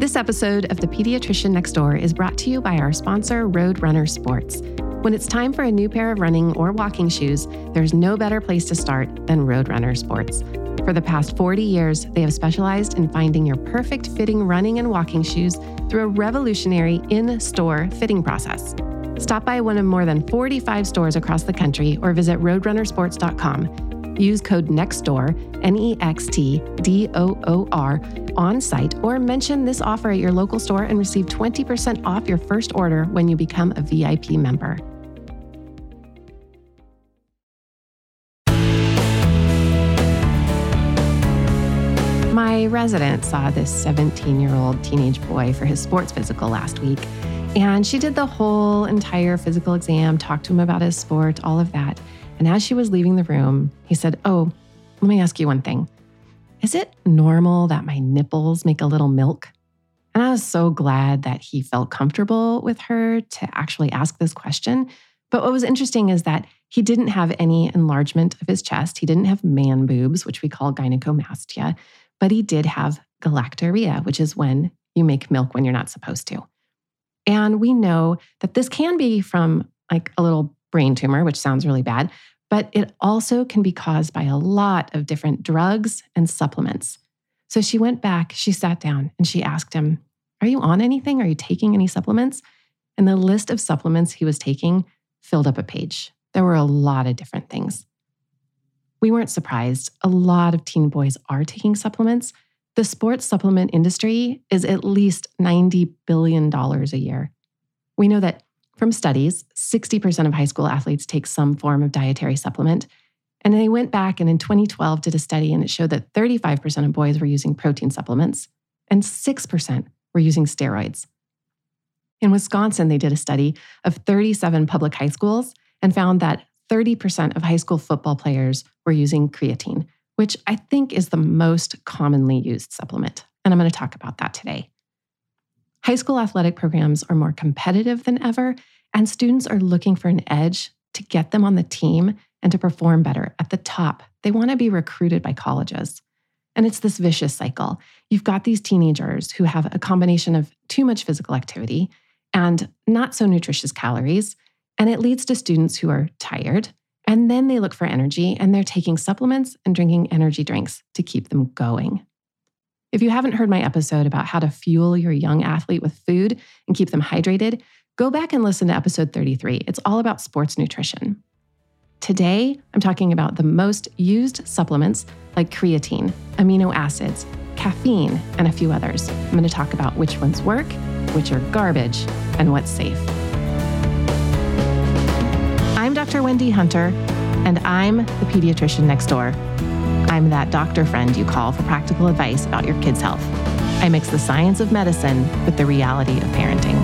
This episode of The Pediatrician Next Door is brought to you by our sponsor, Road Runner Sports. When it's time for a new pair of running or walking shoes, there's no better place to start than Road Runner Sports. For the past 40 years, they have specialized in finding your perfect fitting running and walking shoes through a revolutionary in store fitting process. Stop by one of more than 45 stores across the country or visit roadrunnersports.com. Use code NEXTDOOR, N E X T D O O R, on site or mention this offer at your local store and receive 20% off your first order when you become a VIP member. My resident saw this 17 year old teenage boy for his sports physical last week. And she did the whole entire physical exam, talked to him about his sport, all of that. And as she was leaving the room, he said, Oh, let me ask you one thing. Is it normal that my nipples make a little milk? And I was so glad that he felt comfortable with her to actually ask this question. But what was interesting is that he didn't have any enlargement of his chest. He didn't have man boobs, which we call gynecomastia, but he did have galactorrhea, which is when you make milk when you're not supposed to. And we know that this can be from like a little brain tumor, which sounds really bad, but it also can be caused by a lot of different drugs and supplements. So she went back, she sat down, and she asked him, Are you on anything? Are you taking any supplements? And the list of supplements he was taking filled up a page. There were a lot of different things. We weren't surprised. A lot of teen boys are taking supplements. The sports supplement industry is at least $90 billion a year. We know that from studies, 60% of high school athletes take some form of dietary supplement. And they went back and in 2012 did a study and it showed that 35% of boys were using protein supplements and 6% were using steroids. In Wisconsin, they did a study of 37 public high schools and found that 30% of high school football players were using creatine, which I think is the most commonly used supplement. And I'm going to talk about that today. High school athletic programs are more competitive than ever, and students are looking for an edge to get them on the team and to perform better at the top. They want to be recruited by colleges. And it's this vicious cycle. You've got these teenagers who have a combination of too much physical activity and not so nutritious calories. And it leads to students who are tired. And then they look for energy and they're taking supplements and drinking energy drinks to keep them going. If you haven't heard my episode about how to fuel your young athlete with food and keep them hydrated, go back and listen to episode 33. It's all about sports nutrition. Today, I'm talking about the most used supplements like creatine, amino acids, caffeine, and a few others. I'm going to talk about which ones work, which are garbage, and what's safe. I'm Dr. Wendy Hunter, and I'm the pediatrician next door. I'm that doctor friend you call for practical advice about your kid's health. I mix the science of medicine with the reality of parenting.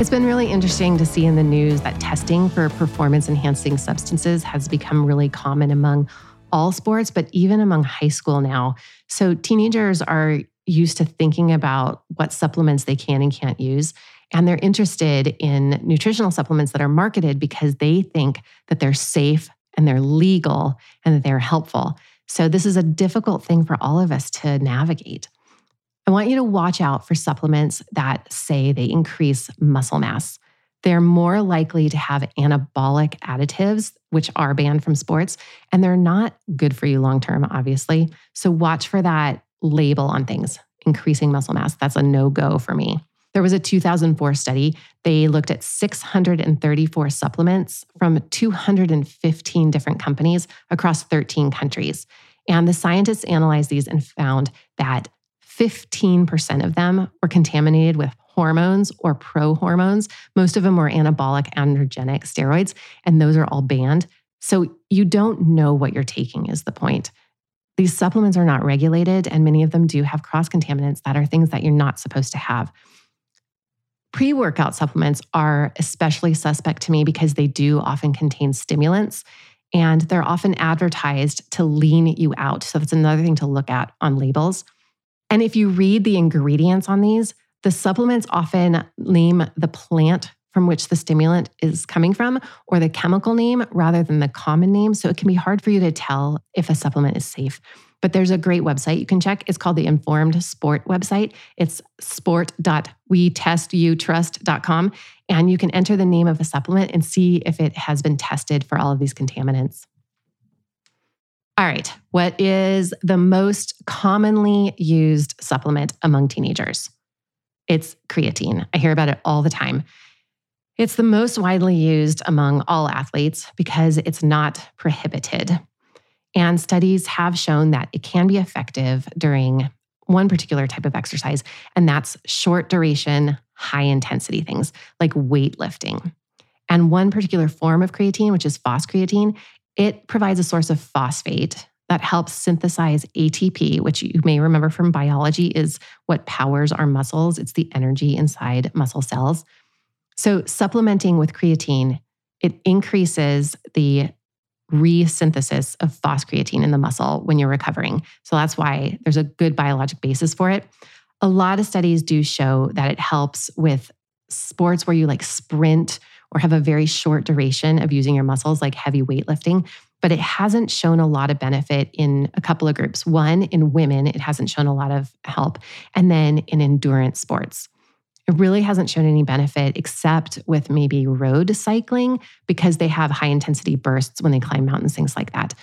It's been really interesting to see in the news that testing for performance enhancing substances has become really common among all sports, but even among high school now. So teenagers are used to thinking about what supplements they can and can't use. And they're interested in nutritional supplements that are marketed because they think that they're safe and they're legal and they're helpful. So, this is a difficult thing for all of us to navigate. I want you to watch out for supplements that say they increase muscle mass. They're more likely to have anabolic additives, which are banned from sports, and they're not good for you long term, obviously. So, watch for that label on things increasing muscle mass. That's a no go for me. There was a 2004 study. They looked at 634 supplements from 215 different companies across 13 countries. And the scientists analyzed these and found that 15% of them were contaminated with hormones or pro hormones. Most of them were anabolic androgenic steroids, and those are all banned. So you don't know what you're taking, is the point. These supplements are not regulated, and many of them do have cross contaminants that are things that you're not supposed to have. Pre workout supplements are especially suspect to me because they do often contain stimulants and they're often advertised to lean you out. So that's another thing to look at on labels. And if you read the ingredients on these, the supplements often name the plant from which the stimulant is coming from or the chemical name rather than the common name. So it can be hard for you to tell if a supplement is safe. But there's a great website you can check. It's called the Informed Sport website. It's sport.wetestyoutrust.com. And you can enter the name of a supplement and see if it has been tested for all of these contaminants. All right, what is the most commonly used supplement among teenagers? It's creatine. I hear about it all the time. It's the most widely used among all athletes because it's not prohibited. And studies have shown that it can be effective during one particular type of exercise, and that's short duration, high intensity things like weightlifting. And one particular form of creatine, which is phoscreatine, it provides a source of phosphate that helps synthesize ATP, which you may remember from biology is what powers our muscles. It's the energy inside muscle cells. So, supplementing with creatine, it increases the resynthesis of phoscreatine in the muscle when you're recovering. So, that's why there's a good biologic basis for it. A lot of studies do show that it helps with sports where you like sprint or have a very short duration of using your muscles, like heavy weightlifting. But it hasn't shown a lot of benefit in a couple of groups. One, in women, it hasn't shown a lot of help. And then in endurance sports. It really hasn't shown any benefit except with maybe road cycling because they have high intensity bursts when they climb mountains, things like that.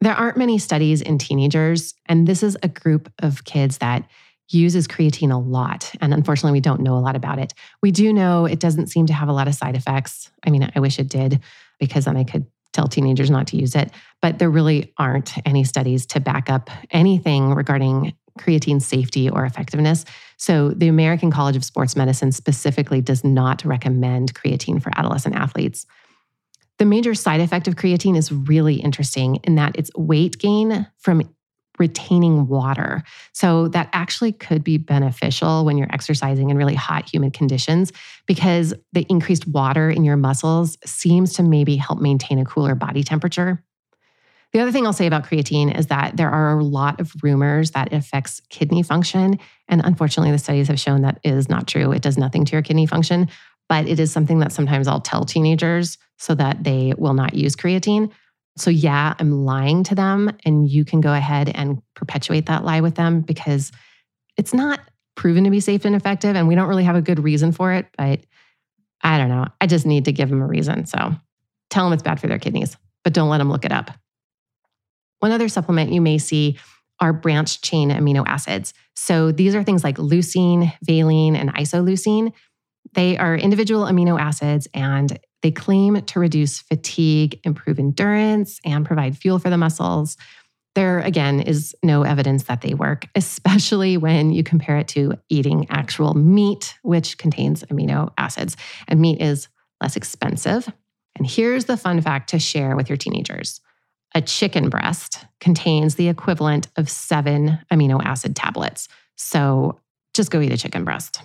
There aren't many studies in teenagers, and this is a group of kids that uses creatine a lot. And unfortunately, we don't know a lot about it. We do know it doesn't seem to have a lot of side effects. I mean, I wish it did because then I could tell teenagers not to use it. But there really aren't any studies to back up anything regarding creatine safety or effectiveness. So, the American College of Sports Medicine specifically does not recommend creatine for adolescent athletes. The major side effect of creatine is really interesting in that it's weight gain from retaining water. So that actually could be beneficial when you're exercising in really hot, humid conditions because the increased water in your muscles seems to maybe help maintain a cooler body temperature. The other thing I'll say about creatine is that there are a lot of rumors that it affects kidney function. And unfortunately, the studies have shown that is not true. It does nothing to your kidney function, but it is something that sometimes I'll tell teenagers so that they will not use creatine. So, yeah, I'm lying to them, and you can go ahead and perpetuate that lie with them because it's not proven to be safe and effective. And we don't really have a good reason for it. But I don't know. I just need to give them a reason. So, tell them it's bad for their kidneys, but don't let them look it up. One other supplement you may see are branched chain amino acids. So, these are things like leucine, valine, and isoleucine. They are individual amino acids and they claim to reduce fatigue, improve endurance, and provide fuel for the muscles. There, again, is no evidence that they work, especially when you compare it to eating actual meat, which contains amino acids. And meat is less expensive. And here's the fun fact to share with your teenagers a chicken breast contains the equivalent of seven amino acid tablets. So just go eat a chicken breast.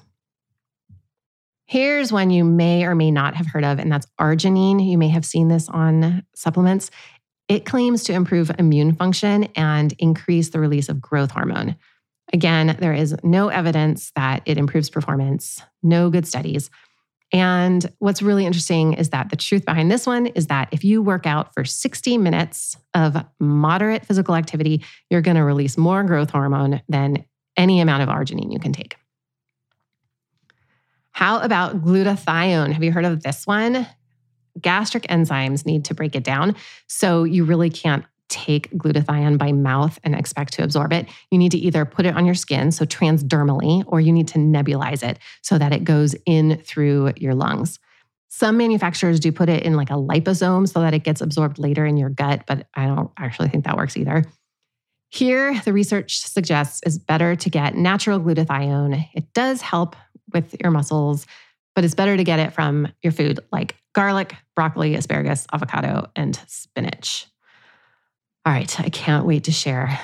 Here's one you may or may not have heard of, and that's arginine. You may have seen this on supplements. It claims to improve immune function and increase the release of growth hormone. Again, there is no evidence that it improves performance, no good studies. And what's really interesting is that the truth behind this one is that if you work out for 60 minutes of moderate physical activity, you're going to release more growth hormone than any amount of arginine you can take. How about glutathione? Have you heard of this one? Gastric enzymes need to break it down. So you really can't take glutathione by mouth and expect to absorb it. You need to either put it on your skin, so transdermally, or you need to nebulize it so that it goes in through your lungs. Some manufacturers do put it in like a liposome so that it gets absorbed later in your gut, but I don't actually think that works either. Here, the research suggests is better to get natural glutathione. It does help with your muscles, but it's better to get it from your food like garlic, broccoli, asparagus, avocado, and spinach. All right, I can't wait to share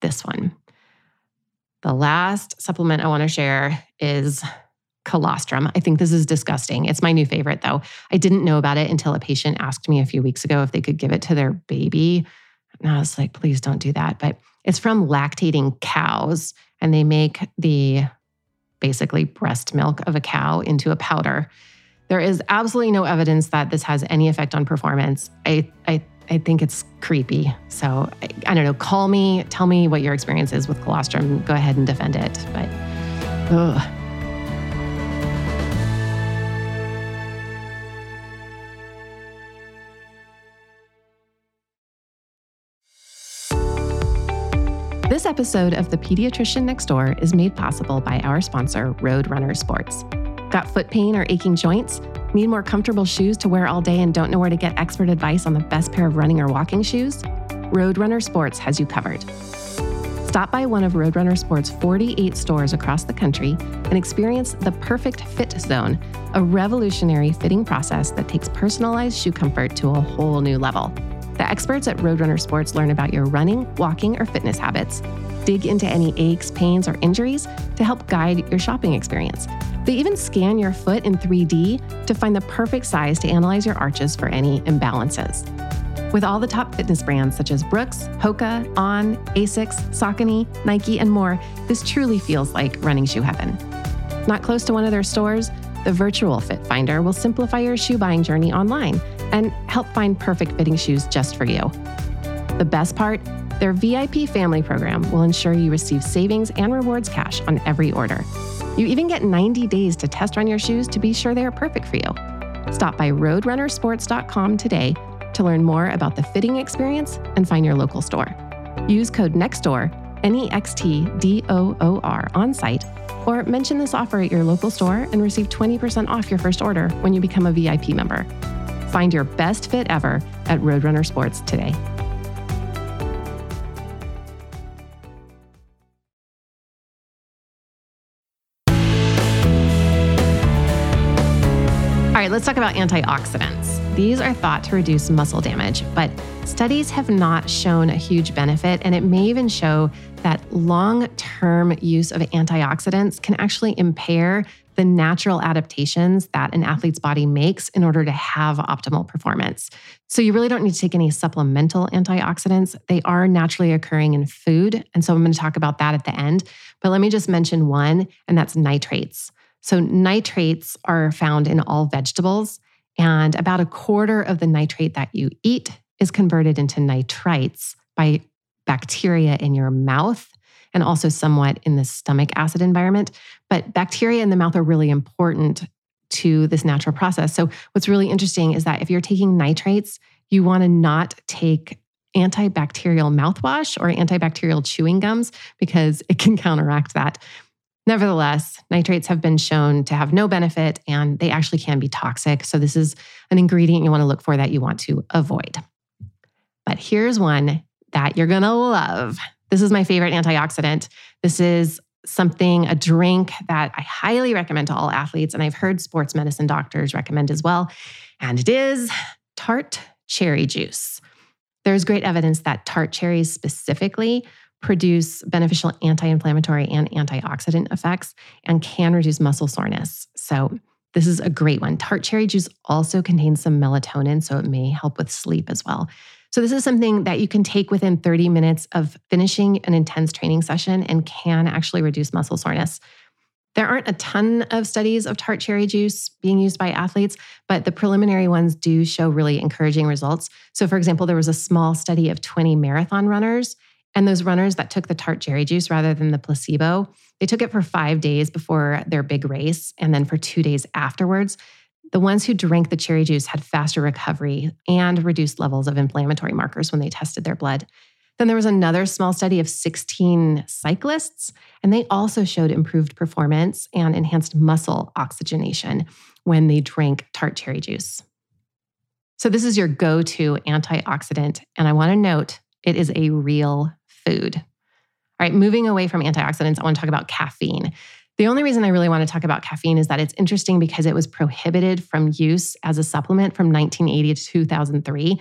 this one. The last supplement I want to share is colostrum. I think this is disgusting. It's my new favorite, though. I didn't know about it until a patient asked me a few weeks ago if they could give it to their baby. And I was like, please don't do that. But it's from lactating cows, and they make the basically breast milk of a cow into a powder. There is absolutely no evidence that this has any effect on performance. I, I I think it's creepy. So I, I don't know. Call me, tell me what your experience is with colostrum. Go ahead and defend it. But, ugh. This episode of The Pediatrician Next Door is made possible by our sponsor, Road Runner Sports. Got foot pain or aching joints? Need more comfortable shoes to wear all day and don't know where to get expert advice on the best pair of running or walking shoes? Road Runner Sports has you covered. Stop by one of Road Runner Sports' 48 stores across the country and experience the Perfect Fit Zone, a revolutionary fitting process that takes personalized shoe comfort to a whole new level. The experts at Road Runner Sports learn about your running, walking, or fitness habits, dig into any aches, pains, or injuries to help guide your shopping experience. They even scan your foot in 3D to find the perfect size to analyze your arches for any imbalances. With all the top fitness brands such as Brooks, Hoka, On, Asics, Saucony, Nike, and more, this truly feels like running shoe heaven. Not close to one of their stores? The virtual Fit Finder will simplify your shoe buying journey online and help find perfect fitting shoes just for you. The best part? Their VIP family program will ensure you receive savings and rewards cash on every order. You even get 90 days to test run your shoes to be sure they are perfect for you. Stop by roadrunnersports.com today to learn more about the fitting experience and find your local store. Use code NEXTDOOR, N E X T D O O R, on site, or mention this offer at your local store and receive 20% off your first order when you become a VIP member. Find your best fit ever at Road Runner Sports today. All right, let's talk about antioxidants. These are thought to reduce muscle damage, but studies have not shown a huge benefit, and it may even show that long term use of antioxidants can actually impair the natural adaptations that an athlete's body makes in order to have optimal performance. So, you really don't need to take any supplemental antioxidants. They are naturally occurring in food. And so, I'm going to talk about that at the end. But let me just mention one, and that's nitrates. So, nitrates are found in all vegetables, and about a quarter of the nitrate that you eat is converted into nitrites by bacteria in your mouth and also somewhat in the stomach acid environment. But bacteria in the mouth are really important to this natural process. So, what's really interesting is that if you're taking nitrates, you want to not take antibacterial mouthwash or antibacterial chewing gums because it can counteract that. Nevertheless, nitrates have been shown to have no benefit and they actually can be toxic. So, this is an ingredient you want to look for that you want to avoid. But here's one that you're going to love. This is my favorite antioxidant. This is something, a drink that I highly recommend to all athletes. And I've heard sports medicine doctors recommend as well. And it is tart cherry juice. There's great evidence that tart cherries specifically produce beneficial anti inflammatory and antioxidant effects and can reduce muscle soreness. So, this is a great one. Tart cherry juice also contains some melatonin, so it may help with sleep as well. So, this is something that you can take within 30 minutes of finishing an intense training session and can actually reduce muscle soreness. There aren't a ton of studies of tart cherry juice being used by athletes, but the preliminary ones do show really encouraging results. So, for example, there was a small study of 20 marathon runners, and those runners that took the tart cherry juice rather than the placebo, they took it for five days before their big race and then for two days afterwards. The ones who drank the cherry juice had faster recovery and reduced levels of inflammatory markers when they tested their blood. Then there was another small study of 16 cyclists, and they also showed improved performance and enhanced muscle oxygenation when they drank tart cherry juice. So, this is your go to antioxidant. And I want to note it is a real food. All right, moving away from antioxidants, I want to talk about caffeine. The only reason I really want to talk about caffeine is that it's interesting because it was prohibited from use as a supplement from 1980 to 2003.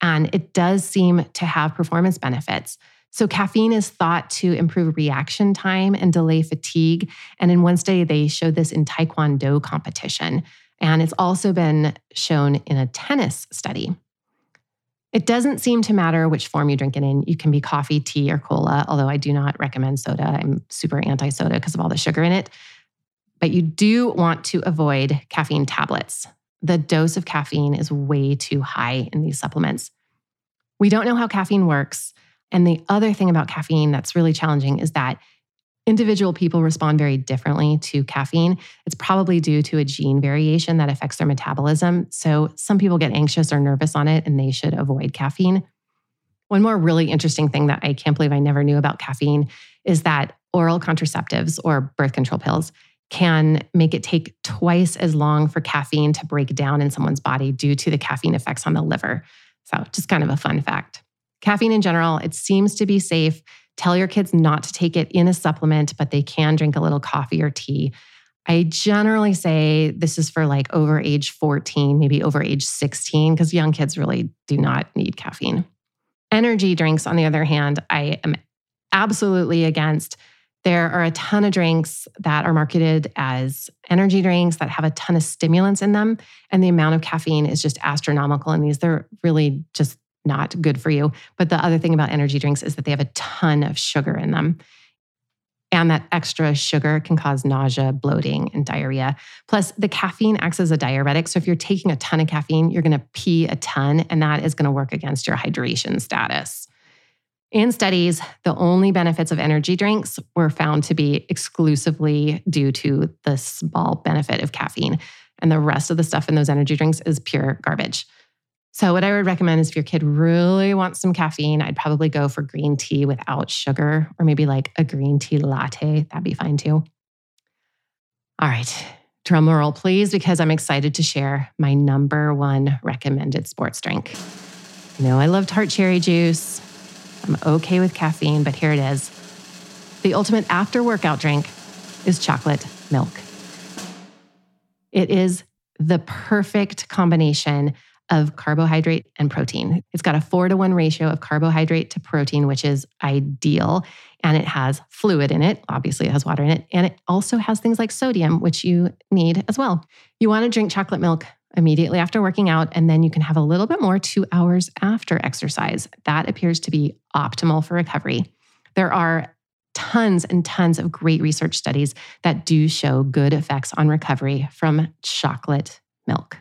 And it does seem to have performance benefits. So, caffeine is thought to improve reaction time and delay fatigue. And in one study, they showed this in Taekwondo competition. And it's also been shown in a tennis study. It doesn't seem to matter which form you drink it in. You can be coffee, tea, or cola, although I do not recommend soda. I'm super anti soda because of all the sugar in it. But you do want to avoid caffeine tablets. The dose of caffeine is way too high in these supplements. We don't know how caffeine works. And the other thing about caffeine that's really challenging is that individual people respond very differently to caffeine. It's probably due to a gene variation that affects their metabolism. So some people get anxious or nervous on it and they should avoid caffeine. One more really interesting thing that I can't believe I never knew about caffeine is that oral contraceptives or birth control pills can make it take twice as long for caffeine to break down in someone's body due to the caffeine effects on the liver. So, just kind of a fun fact. Caffeine in general, it seems to be safe. Tell your kids not to take it in a supplement, but they can drink a little coffee or tea. I generally say this is for like over age 14, maybe over age 16, because young kids really do not need caffeine. Energy drinks, on the other hand, I am absolutely against. There are a ton of drinks that are marketed as energy drinks that have a ton of stimulants in them. And the amount of caffeine is just astronomical in these. They're really just not good for you. But the other thing about energy drinks is that they have a ton of sugar in them. And that extra sugar can cause nausea, bloating, and diarrhea. Plus, the caffeine acts as a diuretic. So, if you're taking a ton of caffeine, you're going to pee a ton, and that is going to work against your hydration status. In studies, the only benefits of energy drinks were found to be exclusively due to the small benefit of caffeine. And the rest of the stuff in those energy drinks is pure garbage. So, what I would recommend is if your kid really wants some caffeine, I'd probably go for green tea without sugar, or maybe like a green tea latte. That'd be fine too. All right, drum roll, please, because I'm excited to share my number one recommended sports drink. You know, I love tart cherry juice. I'm okay with caffeine, but here it is. The ultimate after workout drink is chocolate milk. It is the perfect combination of carbohydrate and protein. It's got a four to one ratio of carbohydrate to protein, which is ideal. And it has fluid in it. Obviously, it has water in it. And it also has things like sodium, which you need as well. You want to drink chocolate milk immediately after working out, and then you can have a little bit more two hours after exercise. That appears to be optimal for recovery. There are tons and tons of great research studies that do show good effects on recovery from chocolate milk.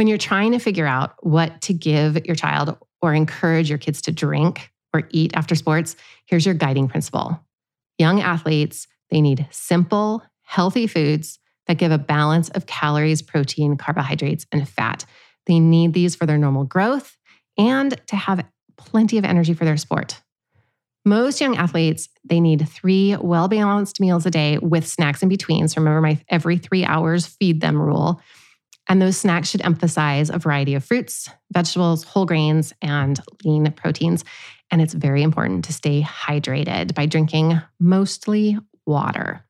When you're trying to figure out what to give your child or encourage your kids to drink or eat after sports, here's your guiding principle. Young athletes, they need simple, healthy foods that give a balance of calories, protein, carbohydrates, and fat. They need these for their normal growth and to have plenty of energy for their sport. Most young athletes, they need three well balanced meals a day with snacks in between. So remember my every three hours feed them rule. And those snacks should emphasize a variety of fruits, vegetables, whole grains, and lean proteins. And it's very important to stay hydrated by drinking mostly water.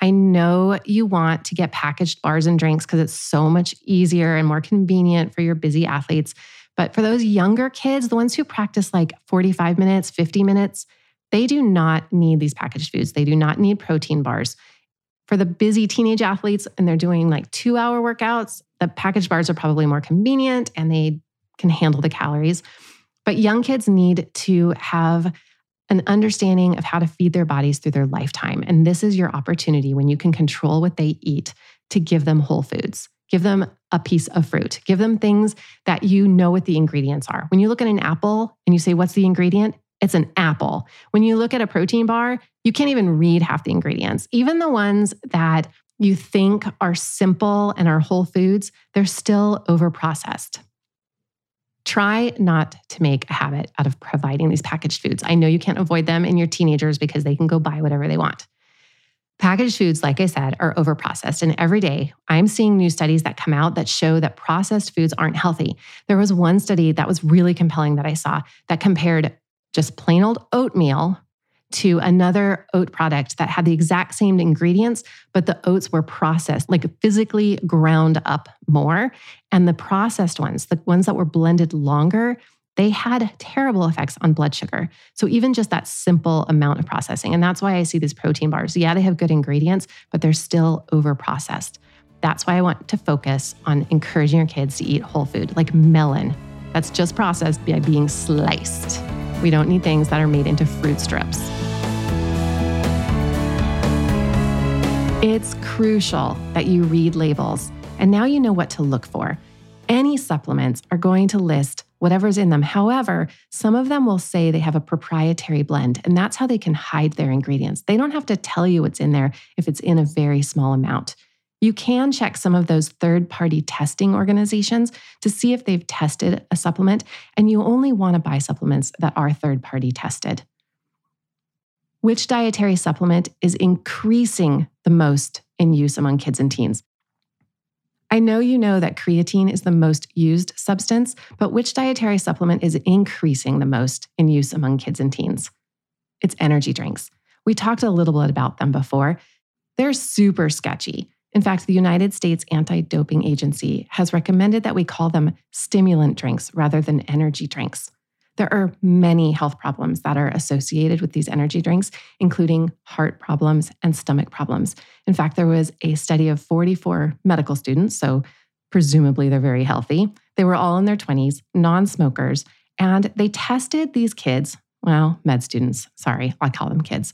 I know you want to get packaged bars and drinks because it's so much easier and more convenient for your busy athletes. But for those younger kids, the ones who practice like 45 minutes, 50 minutes, they do not need these packaged foods. They do not need protein bars. For the busy teenage athletes and they're doing like two hour workouts, the packaged bars are probably more convenient and they can handle the calories. But young kids need to have an understanding of how to feed their bodies through their lifetime. And this is your opportunity when you can control what they eat to give them whole foods. Give them a piece of fruit. Give them things that you know what the ingredients are. When you look at an apple and you say, What's the ingredient? It's an apple. When you look at a protein bar, you can't even read half the ingredients. Even the ones that you think are simple and are whole foods, they're still overprocessed. Try not to make a habit out of providing these packaged foods. I know you can't avoid them in your teenagers because they can go buy whatever they want. Packaged foods, like I said, are overprocessed. And every day I'm seeing new studies that come out that show that processed foods aren't healthy. There was one study that was really compelling that I saw that compared just plain old oatmeal to another oat product that had the exact same ingredients, but the oats were processed, like physically ground up more. And the processed ones, the ones that were blended longer, they had terrible effects on blood sugar. So, even just that simple amount of processing. And that's why I see these protein bars. Yeah, they have good ingredients, but they're still over processed. That's why I want to focus on encouraging your kids to eat whole food, like melon. That's just processed by being sliced. We don't need things that are made into fruit strips. It's crucial that you read labels, and now you know what to look for. Any supplements are going to list whatever's in them. However, some of them will say they have a proprietary blend, and that's how they can hide their ingredients. They don't have to tell you what's in there if it's in a very small amount. You can check some of those third party testing organizations to see if they've tested a supplement, and you only want to buy supplements that are third party tested. Which dietary supplement is increasing the most in use among kids and teens? I know you know that creatine is the most used substance, but which dietary supplement is increasing the most in use among kids and teens? It's energy drinks. We talked a little bit about them before. They're super sketchy. In fact, the United States Anti Doping Agency has recommended that we call them stimulant drinks rather than energy drinks. There are many health problems that are associated with these energy drinks, including heart problems and stomach problems. In fact, there was a study of 44 medical students, so presumably they're very healthy. They were all in their 20s, non smokers, and they tested these kids, well, med students, sorry, I call them kids.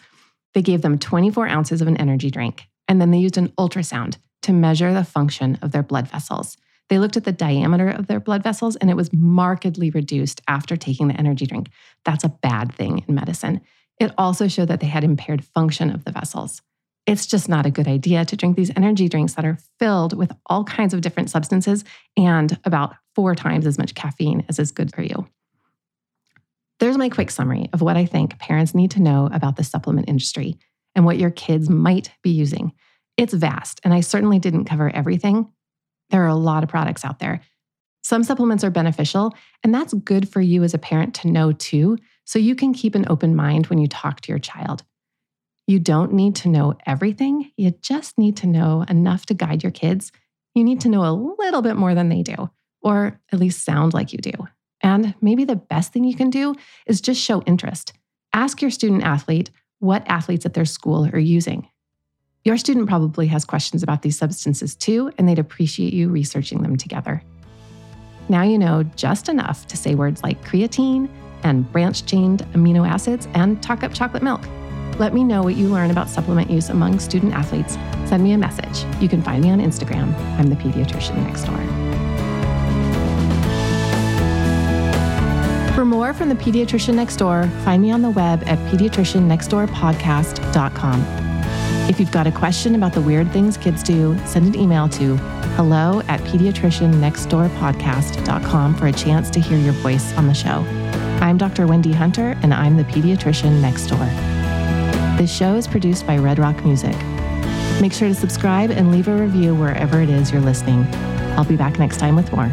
They gave them 24 ounces of an energy drink, and then they used an ultrasound to measure the function of their blood vessels. They looked at the diameter of their blood vessels and it was markedly reduced after taking the energy drink. That's a bad thing in medicine. It also showed that they had impaired function of the vessels. It's just not a good idea to drink these energy drinks that are filled with all kinds of different substances and about four times as much caffeine as is good for you. There's my quick summary of what I think parents need to know about the supplement industry and what your kids might be using. It's vast, and I certainly didn't cover everything, there are a lot of products out there. Some supplements are beneficial, and that's good for you as a parent to know too, so you can keep an open mind when you talk to your child. You don't need to know everything, you just need to know enough to guide your kids. You need to know a little bit more than they do, or at least sound like you do. And maybe the best thing you can do is just show interest. Ask your student athlete what athletes at their school are using. Your student probably has questions about these substances too, and they'd appreciate you researching them together. Now you know just enough to say words like creatine and branched chained amino acids and talk up chocolate milk. Let me know what you learn about supplement use among student athletes. Send me a message. You can find me on Instagram. I'm the pediatrician next door. For more from the pediatrician next door, find me on the web at pediatriciannextdoorpodcast.com. If you've got a question about the weird things kids do, send an email to hello at pediatriciannextdoorpodcast.com for a chance to hear your voice on the show. I'm Dr. Wendy Hunter, and I'm the pediatrician next door. This show is produced by Redd Rock Music. Make sure to subscribe and leave a review wherever it is you're listening. I'll be back next time with more.